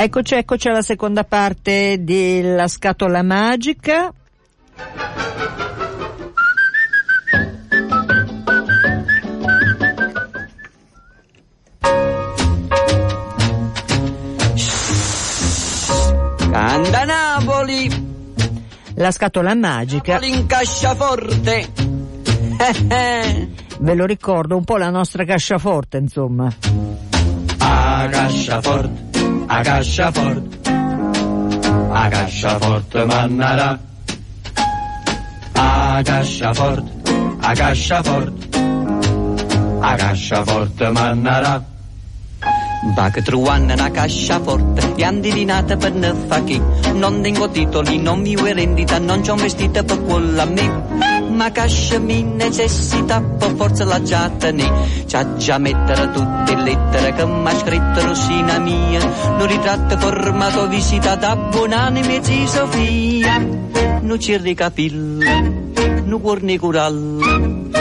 Eccoci, eccoci alla seconda parte della scatola magica. Canta Napoli, La scatola magica, Napoli in casciaforte. ve lo ricordo, un po' la nostra casciaforte, insomma. A casciaforte, a casciaforte, a casciaforte mannarà. A casciaforte, a casciaforte, a casciaforte mannarà. Va che truanna una casciaforte, e andivinata per ne fa chi. Non tengo titoli, non mi vuoi rendita, non c'ho un vestito per quello a me. Ma cascia mi necessita, per forza la già tenè. C'ha già mettere tutte le lettere che m'ha scritto Rosina mia. Non ritratto formato visita da buonanime zi Sofia. Non ci ricapilla, non cuorni curalla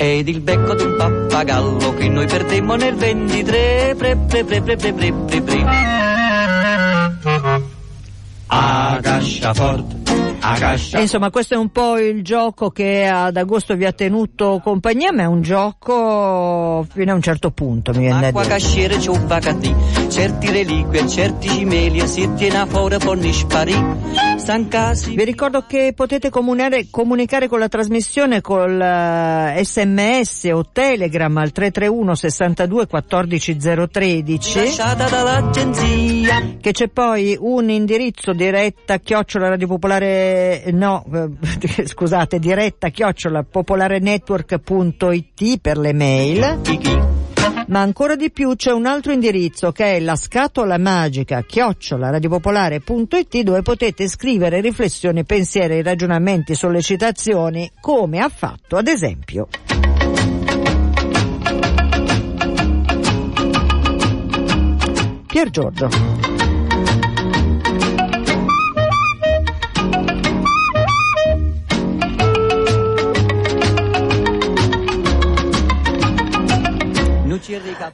ed il becco di un pappagallo che noi perdemmo nel 23 pre pre pre pre pre pre pre pre. A casciaforte a E cascia insomma, questo è un po' il gioco che ad agosto vi ha tenuto compagnia, ma è un gioco fino a un certo punto, mi viene da acqua dire. casciere c'è un bacatì certi reliquie certi cimeli si tiene fuori sparì. Vi ricordo che potete comunare- comunicare con la trasmissione col eh, sms o telegram al 331 62 14 013 lasciata dall'agenzia. Che c'è poi un indirizzo diretta chiocciola Radio Popolare no eh, scusate diretta chiocciola popolarenetwork.it per le mail. Ma ancora di più c'è un altro indirizzo che è la scatola magica chiocciola radiopopolare.it dove potete scrivere riflessioni, pensieri, ragionamenti, sollecitazioni come ha fatto ad esempio. Pier Giorgio.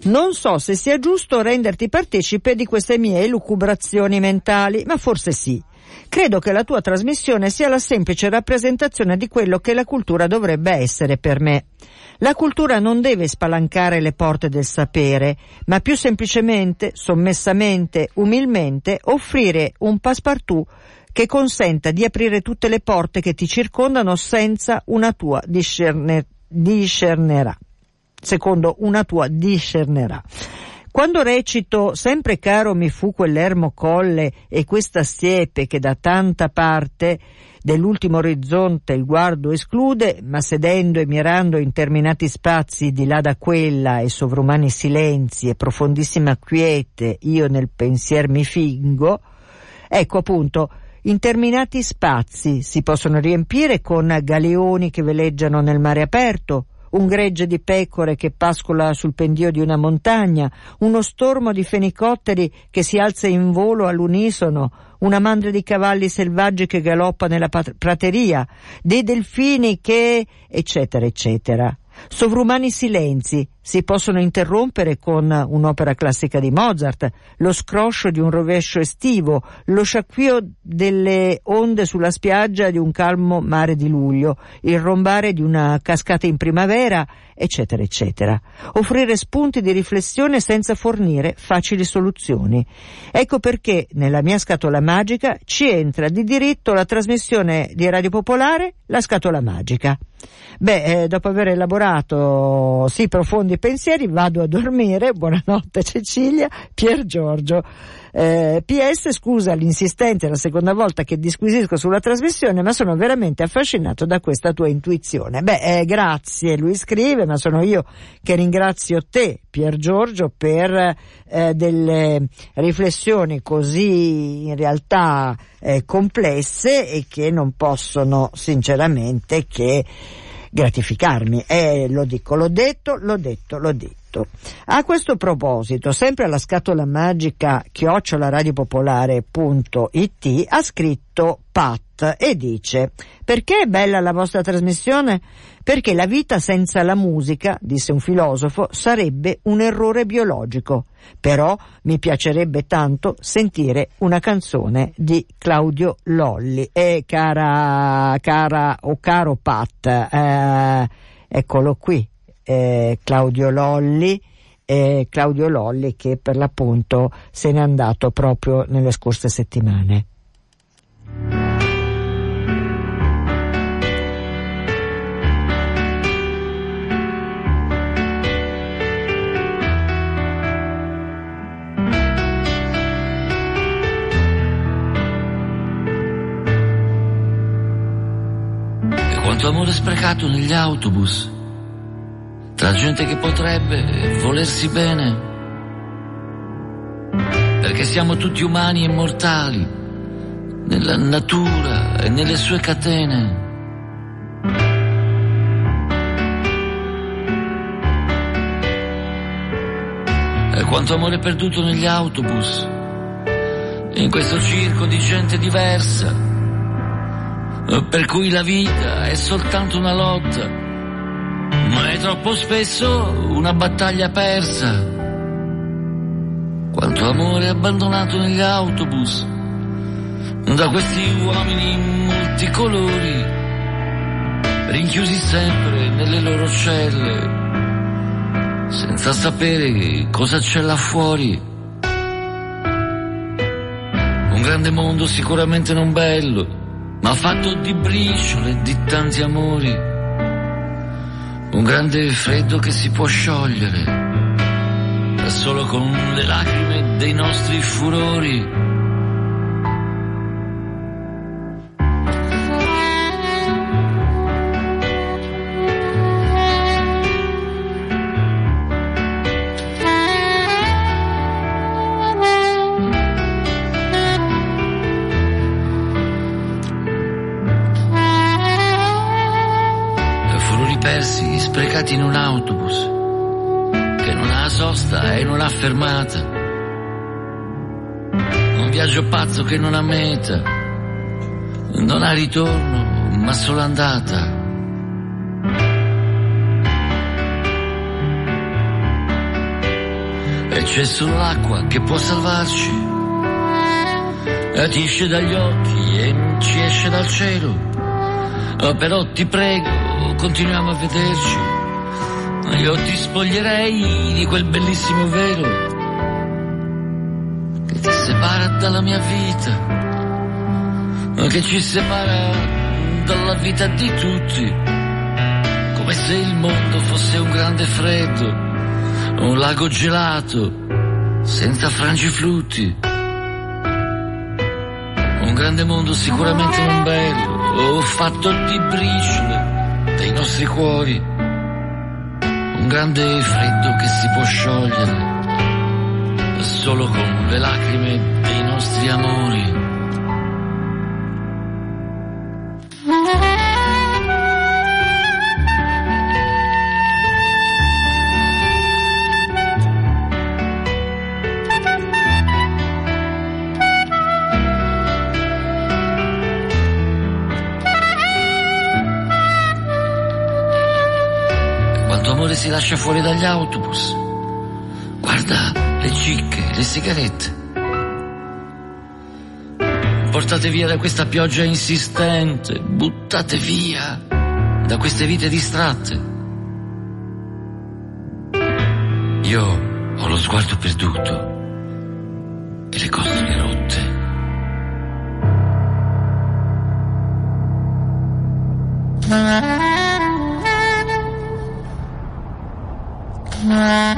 Non so se sia giusto renderti partecipe di queste mie elucubrazioni mentali, ma forse sì. Credo che la tua trasmissione sia la semplice rappresentazione di quello che la cultura dovrebbe essere per me. La cultura non deve spalancare le porte del sapere, ma più semplicemente, sommessamente, umilmente, offrire un passepartout che consenta di aprire tutte le porte che ti circondano senza una tua discerne- discernerà secondo una tua discernerà. Quando recito sempre caro mi fu quell'ermo colle e questa siepe che da tanta parte dell'ultimo orizzonte il guardo esclude, ma sedendo e mirando interminati spazi di là da quella e sovrumani silenzi e profondissima quiete io nel pensier mi fingo, ecco appunto interminati spazi si possono riempire con galeoni che veleggiano nel mare aperto, un gregge di pecore che pascola sul pendio di una montagna, uno stormo di fenicotteri che si alza in volo all'unisono, una mandria di cavalli selvaggi che galoppa nella prateria, dei delfini che... eccetera, eccetera. Sovrumani silenzi si possono interrompere con un'opera classica di Mozart, lo scroscio di un rovescio estivo, lo sciacquio delle onde sulla spiaggia di un calmo mare di luglio, il rombare di una cascata in primavera, eccetera, eccetera. Offrire spunti di riflessione senza fornire facili soluzioni. Ecco perché nella mia scatola magica ci entra di diritto la trasmissione di Radio Popolare, la scatola magica. Beh, eh, dopo aver elaborato sì profondi pensieri, vado a dormire. Buonanotte Cecilia, Pier Giorgio. Eh, PS, scusa l'insistenza, è la seconda volta che disquisisco sulla trasmissione, ma sono veramente affascinato da questa tua intuizione. Beh, eh, grazie, lui scrive, ma sono io che ringrazio te, Pier Giorgio, per eh, delle riflessioni così in realtà eh, complesse e che non possono sinceramente che gratificarmi. E lo dico, l'ho detto, l'ho detto, l'ho detto. A questo proposito, sempre alla scatola magica chiocciolaradiopopolare.it ha scritto Pat e dice perché è bella la vostra trasmissione? Perché la vita senza la musica, disse un filosofo, sarebbe un errore biologico. Però mi piacerebbe tanto sentire una canzone di Claudio Lolli. E cara, cara o caro Pat, eh, eccolo qui, eh, Claudio Lolli. Eh, Claudio Lolli che per l'appunto se n'è andato proprio nelle scorse settimane. Quanto amore sprecato negli autobus, tra gente che potrebbe volersi bene, perché siamo tutti umani e mortali, nella natura e nelle sue catene. E quanto amore perduto negli autobus, in questo circo di gente diversa per cui la vita è soltanto una lotta, ma è troppo spesso una battaglia persa. Quanto amore abbandonato negli autobus, da questi uomini multicolori, rinchiusi sempre nelle loro celle, senza sapere cosa c'è là fuori. Un grande mondo sicuramente non bello, ma fatto di briciole e di tanti amori. Un grande freddo che si può sciogliere solo con le lacrime dei nostri furori. In un autobus che non ha sosta e non ha fermata. Un viaggio pazzo che non ha meta, non ha ritorno, ma solo andata. E c'è solo l'acqua che può salvarci. Ti esce dagli occhi e ci esce dal cielo. Oh, però ti prego, continuiamo a vederci io ti spoglierei di quel bellissimo velo che ti separa dalla mia vita, che ci separa dalla vita di tutti, come se il mondo fosse un grande freddo, un lago gelato, senza frangiflutti. Un grande mondo sicuramente non bello, fatto di briciole dei nostri cuori un grande freddo che si può sciogliere solo con le lacrime dei nostri amori. Lascia fuori dagli autobus. Guarda le cicche, le sigarette. Portate via da questa pioggia insistente, buttate via da queste vite distratte. Io ho lo sguardo perduto e le costole rotte. Bye.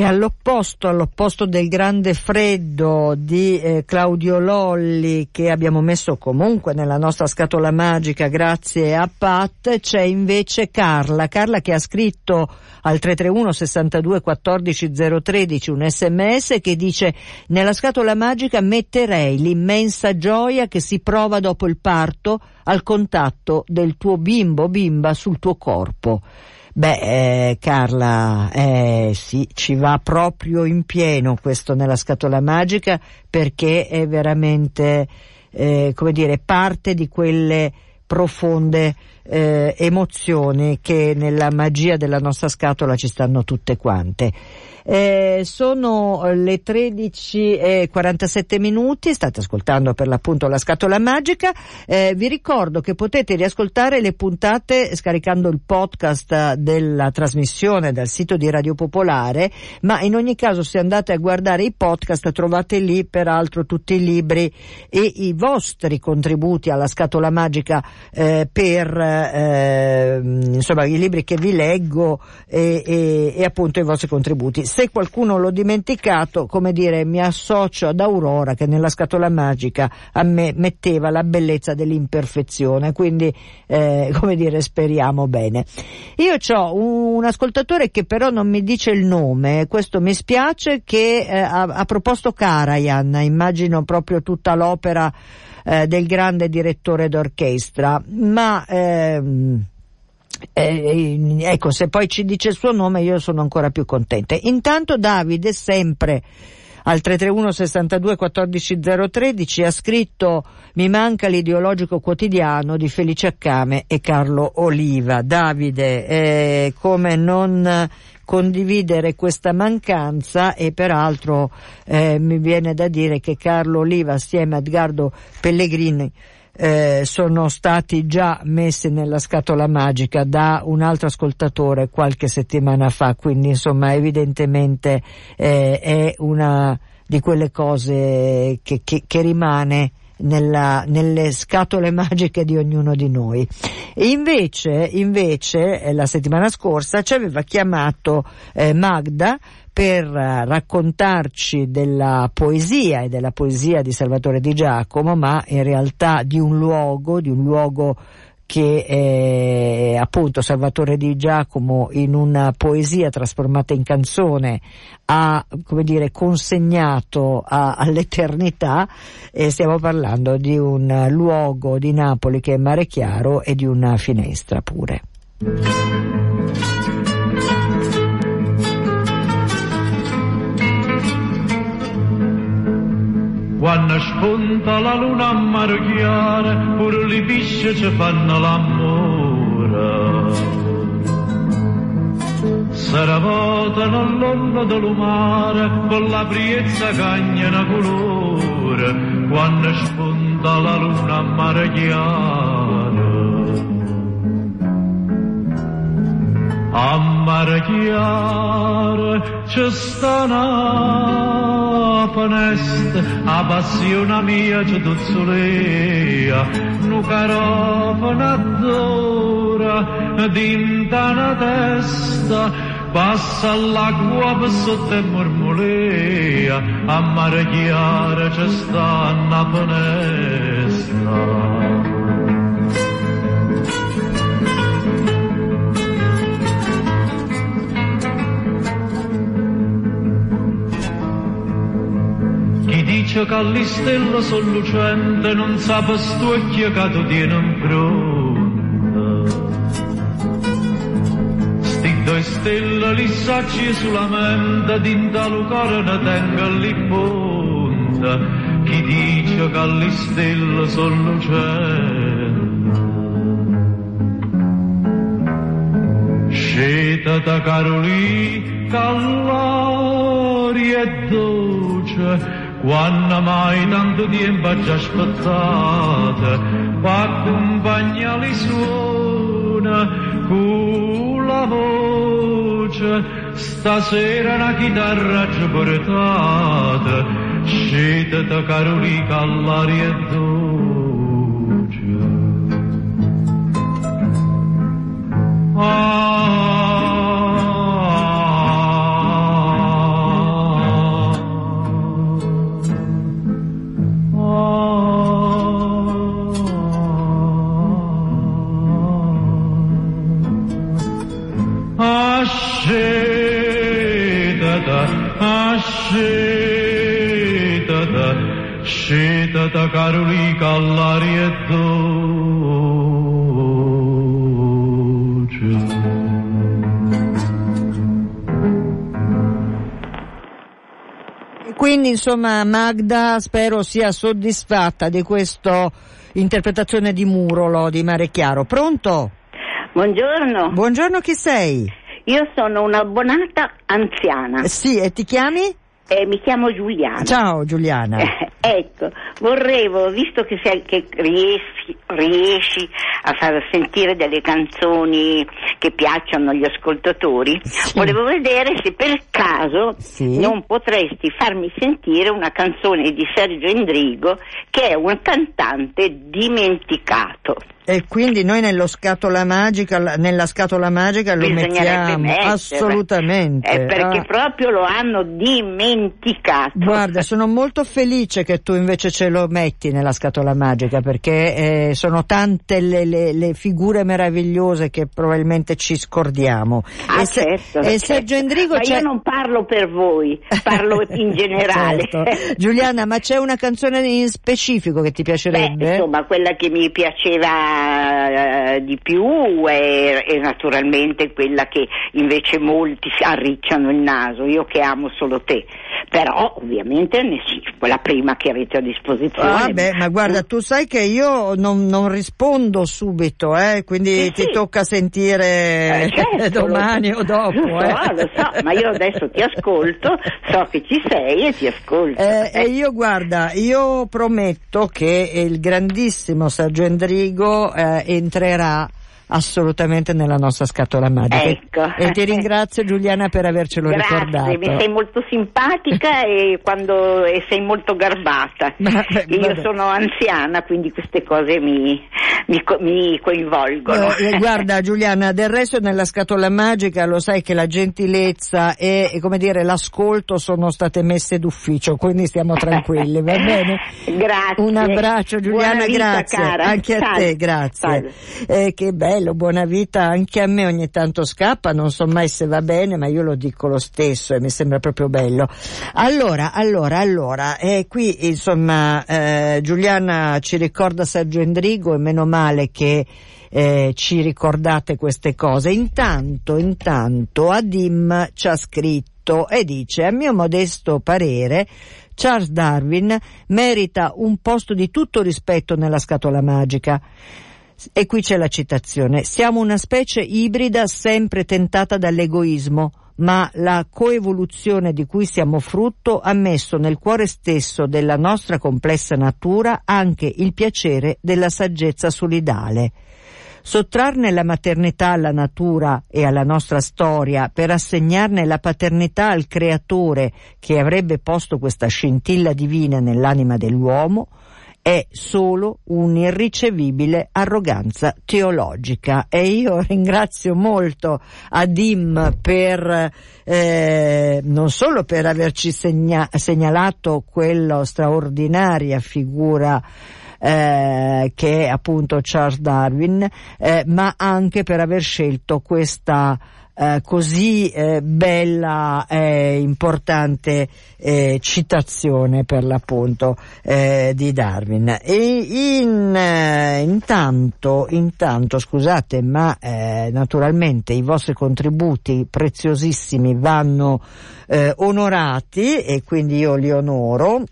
E all'opposto, all'opposto del grande freddo di eh, Claudio Lolli che abbiamo messo comunque nella nostra scatola magica grazie a Pat, c'è invece Carla, Carla che ha scritto al 331 62 14 013 un sms che dice nella scatola magica metterei l'immensa gioia che si prova dopo il parto al contatto del tuo bimbo bimba sul tuo corpo. Beh, eh, Carla, eh, sì, ci va proprio in pieno questo nella scatola magica perché è veramente, eh, come dire, parte di quelle profonde eh, emozioni che nella magia della nostra scatola ci stanno tutte quante. Eh, sono le 13.47 minuti, state ascoltando per l'appunto la scatola magica. Eh, vi ricordo che potete riascoltare le puntate scaricando il podcast della trasmissione dal sito di Radio Popolare, ma in ogni caso se andate a guardare i podcast trovate lì peraltro tutti i libri e i vostri contributi alla scatola magica eh, per eh, insomma i libri che vi leggo e, e, e appunto i vostri contributi se qualcuno l'ho dimenticato, come dire, mi associo ad Aurora che nella scatola magica a me metteva la bellezza dell'imperfezione, quindi eh, come dire, speriamo bene. Io ho un, un, ascoltatore che però non mi dice il nome, questo mi spiace, che eh, ha, ha, proposto Karajan, immagino proprio tutta l'opera eh, del grande direttore d'orchestra, ma ehm, eh, ecco, se poi ci dice il suo nome io sono ancora più contenta. Intanto Davide sempre al 331 62 14 013 ha scritto Mi manca l'ideologico quotidiano di Felice Accame e Carlo Oliva. Davide, eh, come non condividere questa mancanza e peraltro eh, mi viene da dire che Carlo Oliva assieme a Edgardo Pellegrini eh, sono stati già messi nella scatola magica da un altro ascoltatore qualche settimana fa, quindi insomma evidentemente eh, è una di quelle cose che, che, che rimane nella, nelle scatole magiche di ognuno di noi. E invece, invece eh, la settimana scorsa ci aveva chiamato eh, Magda per eh, raccontarci della poesia e della poesia di Salvatore Di Giacomo, ma in realtà di un luogo, di un luogo che eh, appunto Salvatore Di Giacomo in una poesia trasformata in canzone ha come dire consegnato a, all'eternità e stiamo parlando di un luogo di Napoli che è Mare Chiaro e di una finestra pure. Quando spunta la luna a mare chiara, le pisce ci fanno l'amore. Saravotano all'onda del mare, con la priezza cagna una colore, quando spunta la luna a mare. A mare chiara c'è sta finestra, a passione mia c'è tuzzolea, nu carofana d'ora, dinta una testa, passa l'acqua per sotto e mormolea, a mare chiara c'è sta una finestra. Dice che le stelle sono lucente, non sa per stucchio che tu tieni in fronte. Sti due stelle li sacci sulla mente, dinta lo cuore ne tenga lì ponte. Chi dice che le stelle sono lucente. Sceta da Carolì, Callari e dolce, quando mai tanto tempo ci aspettate, per accompagnare suona con la voce, stasera una chitarra ci portate, scendete Carolica all'aria e scetata, scetata, scetata Carolica all'aria e dolce. Quindi insomma Magda spero sia soddisfatta di questa interpretazione di Murolo di Mare Chiaro. Pronto? Buongiorno, Buongiorno, chi sei? Io sono un'abbonata anziana Eh, Sì, e ti chiami? e mi chiamo Giuliana. Ciao Giuliana. Eh, ecco, vorrevo, visto che, sei, che riesci, riesci a far sentire delle canzoni che piacciono agli ascoltatori, Sì. volevo vedere se per caso Sì. non potresti farmi sentire una canzone di Sergio Endrigo che è un cantante dimenticato. E quindi noi nello scatola magica, nella scatola magica lo mettiamo mettere. assolutamente. Eh, perché Ah. proprio lo hanno dimenticato. Guarda, sono molto felice che tu invece ce lo metti nella scatola magica perché eh, sono tante le, le- le figure meravigliose che probabilmente ci scordiamo. Ah, e, se- certo, e certo. Sergio Endrigo Ma c'è... io non parlo per voi, parlo in generale. Certo. Giuliana, ma c'è una canzone in specifico che ti Beh, piacerebbe? insomma, quella che mi piaceva di più è, è naturalmente quella che invece molti arricciano il naso, io che amo solo te. Però ovviamente quella prima che avete a disposizione. Ah, beh, ma guarda, tu sai che io non, non rispondo subito, eh, quindi Sì, ti sì. tocca sentire Eh, certo, domani o dopo. Lo eh. so, lo so, ma io adesso ti ascolto, so che ci sei e ti ascolto. Eh, e io guarda, io prometto che il grandissimo Sergio Endrigo eh, entrerà assolutamente nella nostra scatola magica. Ecco. E ti ringrazio Giuliana per avercelo Grazie, ricordato. mi sei molto simpatica e, quando, e sei molto garbata. Ma- beh, Io vabbè. sono anziana, quindi queste cose mi, mi mi coinvolgono. Eh, eh, guarda Giuliana, del resto nella scatola magica lo sai che la gentilezza e, e, come dire l'ascolto sono state messe d'ufficio, quindi stiamo tranquilli, va bene? Grazie. Un abbraccio Giuliana, vita, grazie. cara. Anche a Salve. te, grazie. Salve. Eh, che bello, buona vita, anche a me ogni tanto scappa, non so mai se va bene, ma io lo dico lo stesso e mi sembra proprio bello. Allora, allora, allora, eh, qui insomma eh, Giuliana ci ricorda Sergio Endrigo e meno male che eh, ci ricordate queste cose. Intanto, intanto Adim ci ha scritto e dice a mio modesto parere Charles Darwin merita un posto di tutto rispetto nella scatola magica. E qui c'è la citazione. Siamo una specie ibrida sempre tentata dall'egoismo, ma la coevoluzione di cui siamo frutto ha messo nel cuore stesso della nostra complessa natura anche il piacere della saggezza solidale. Sottrarne la maternità alla natura e alla nostra storia per assegnarne la paternità al creatore che avrebbe posto questa scintilla divina nell'anima dell'uomo è solo un'irricevibile arroganza teologica. E io ringrazio molto Adim per eh, non solo per averci segna- segnalato quella straordinaria figura eh, che è appunto Charles Darwin, eh, ma anche per aver scelto questa eh, così eh, bella e importante eh, citazione per l'appunto eh, di Darwin. E in, eh, intanto, intanto, scusate, ma eh, naturalmente i vostri contributi preziosissimi vanno eh, onorati e quindi io li onoro.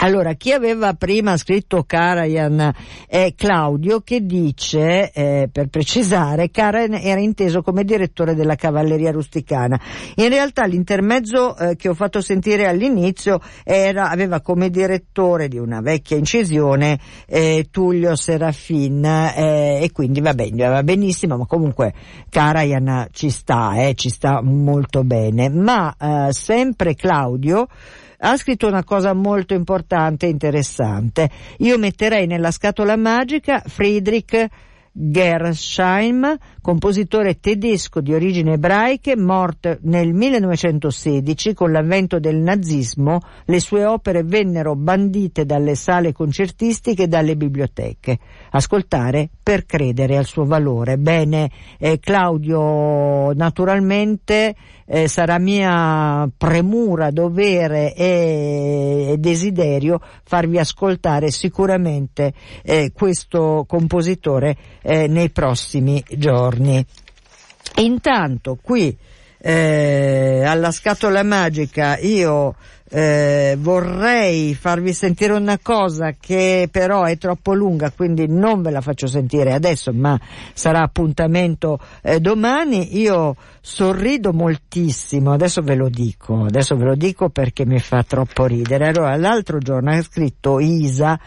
Allora, chi aveva prima scritto Karajan è Claudio che dice, eh, per precisare, Karajan era inteso come direttore della cavalleria rusticana. In realtà l'intermezzo eh, che ho fatto sentire all'inizio era, aveva come direttore di una vecchia incisione eh, Tullio Serafin eh, e quindi va bene, va benissimo, ma comunque Karajan ci sta, eh, ci sta molto bene. Ma eh, sempre Claudio ha scritto una cosa molto importante e interessante. Io metterei nella scatola magica Friedrich Gersheim, compositore tedesco di origini ebraiche, morto nel 1916 con l'avvento del nazismo, le sue opere vennero bandite dalle sale concertistiche e dalle biblioteche. Ascoltare per credere al suo valore. Bene, eh, Claudio, naturalmente eh, sarà mia premura, dovere e, desiderio farvi ascoltare sicuramente eh, questo compositore eh, nei prossimi giorni. Intanto qui eh, alla scatola magica io eh, vorrei farvi sentire una cosa che però è troppo lunga, quindi non ve la faccio sentire adesso, ma sarà appuntamento eh, domani. Io sorrido moltissimo, adesso ve lo dico, adesso ve lo dico perché mi fa troppo ridere. Allora, l'altro giorno ha scritto Isa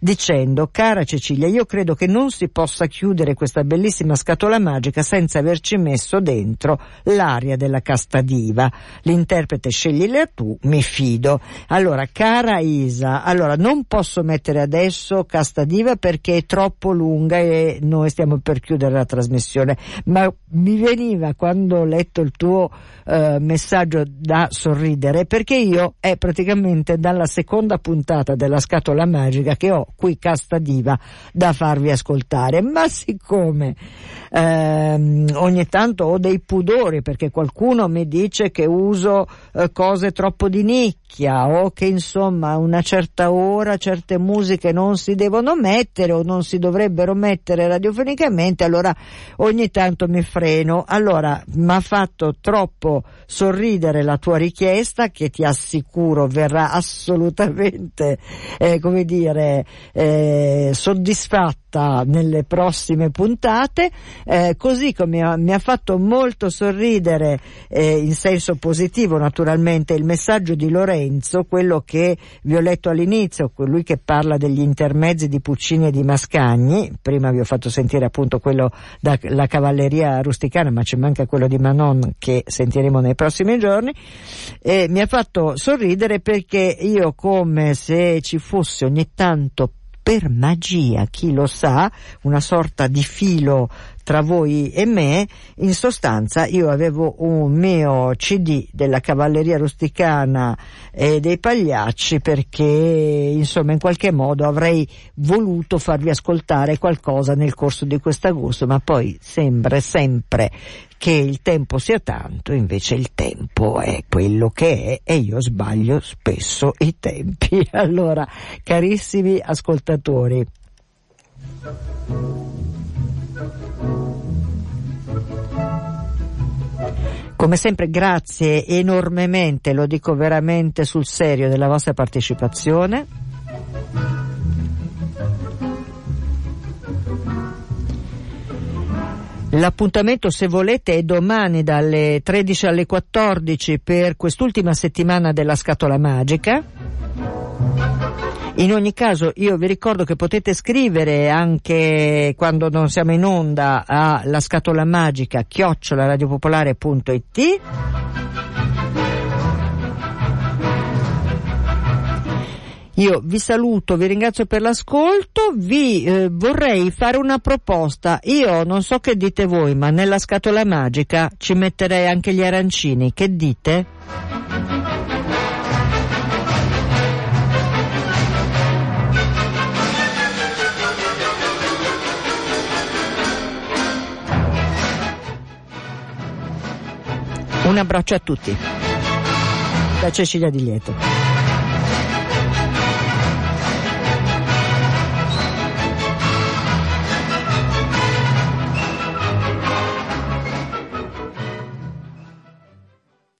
dicendo cara Cecilia io credo che non si possa chiudere questa bellissima scatola magica senza averci messo dentro l'aria della casta diva. L'interprete sceglila tu mi fido. Allora cara Isa allora non posso mettere adesso casta diva perché è troppo lunga e noi stiamo per chiudere la trasmissione. Ma mi veniva quando ho letto il tuo eh, messaggio da sorridere perché io è praticamente dalla seconda puntata della scatola magica che ho qui casta diva da farvi ascoltare, ma siccome ehm, ogni tanto ho dei pudori perché qualcuno mi dice che uso eh, cose troppo di nicchia o che insomma a una certa ora certe musiche non si devono mettere o non si dovrebbero mettere radiofonicamente, allora ogni tanto mi freno. Allora mi ha fatto troppo sorridere la tua richiesta che ti assicuro verrà assolutamente eh, come dire eh, soddisfatta nelle prossime puntate eh, così come mi ha fatto molto sorridere eh, in senso positivo naturalmente il messaggio di Lorenzo, quello che vi ho letto all'inizio, lui che parla degli intermezzi di Puccini e di Mascagni, prima vi ho fatto sentire appunto quello dalla cavalleria rusticana, ma c'è manca quello di Manon che sentiremo nei prossimi giorni, mi ha fatto sorridere perché io come se ci fosse ogni tanto per magia, chi lo sa, una sorta di filo tra voi e me, in sostanza io avevo un mio CD della cavalleria rusticana e dei pagliacci perché insomma in qualche modo avrei voluto farvi ascoltare qualcosa nel corso di quest'agosto, ma poi sembra sempre che il tempo sia tanto, invece il tempo è quello che è e io sbaglio spesso i tempi. Allora, carissimi ascoltatori, Come sempre grazie enormemente, lo dico veramente sul serio, della vostra partecipazione. L'appuntamento, se volete, è domani dalle 13 alle 14 per quest'ultima settimana della scatola magica. In ogni caso io vi ricordo che potete scrivere anche quando non siamo in onda alla scatola magica chiocciolaradiopopolare.it Io vi saluto, vi ringrazio per l'ascolto, vi eh, vorrei fare una proposta. Io non so che dite voi, ma nella scatola magica ci metterei anche gli arancini. Che dite? Un abbraccio a tutti. Da Cecilia Di Lieto.